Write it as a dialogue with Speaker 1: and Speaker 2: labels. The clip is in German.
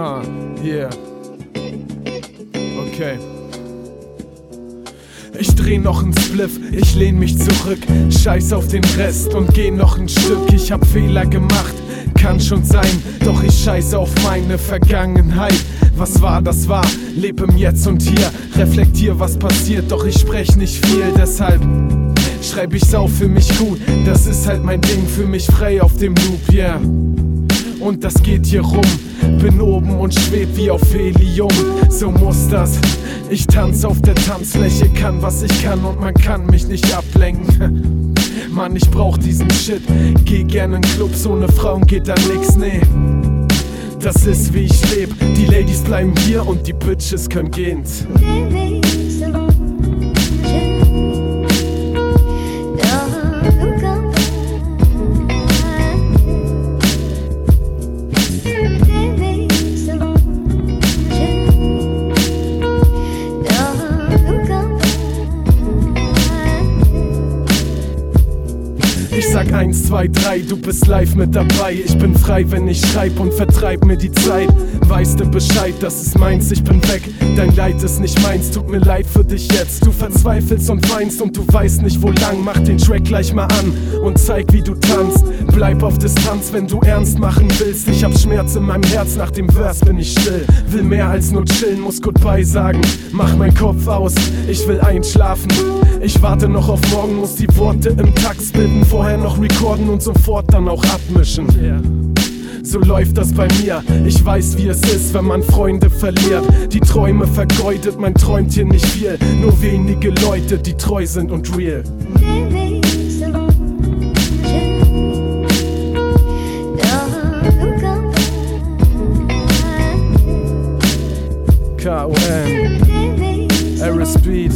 Speaker 1: Ah, yeah. Okay. Ich dreh noch nen Spliff, ich lehn mich zurück, scheiß auf den Rest und geh noch ein Stück. Ich hab Fehler gemacht, kann schon sein, doch ich scheiße auf meine Vergangenheit. Was war, das war, leb im Jetzt und hier, reflektier, was passiert, doch ich sprech nicht viel, deshalb schreib ich's auf für mich gut. Das ist halt mein Ding, für mich frei auf dem Loop, yeah. Und das geht hier rum, bin oben und schweb wie auf Helium, so muss das. Ich tanz auf der Tanzfläche, kann was ich kann und man kann mich nicht ablenken. Mann, ich brauch diesen Shit, geh gerne in Clubs, ohne Frauen geht da nix, nee. Das ist wie ich leb, die Ladies bleiben hier und die Bitches können gehen. Sag eins, zwei, drei, du bist live mit dabei. Ich bin frei, wenn ich schreib und vertreib mir die Zeit. Weißt du Bescheid, das ist meins, ich bin weg. Dein Leid ist nicht meins, tut mir leid für dich jetzt. Du verzweifelst und weinst und du weißt nicht wo lang. Mach den Track gleich mal an und zeig, wie du tanzt. Bleib auf Distanz, wenn du ernst machen willst. Ich hab Schmerz in meinem Herz, nach dem Vers bin ich still. Will mehr als nur chillen, muss Goodbye sagen. Mach mein Kopf aus, ich will einschlafen. Ich warte noch auf morgen, muss die Worte im Takt bilden. Vorher noch recorden und sofort dann auch abmischen. So läuft das bei mir. Ich weiß, wie es ist, wenn man Freunde verliert. Die Träume vergeudet, man träumt hier nicht viel. Nur wenige Leute, die treu sind und real. K.O.N. Aerospeed.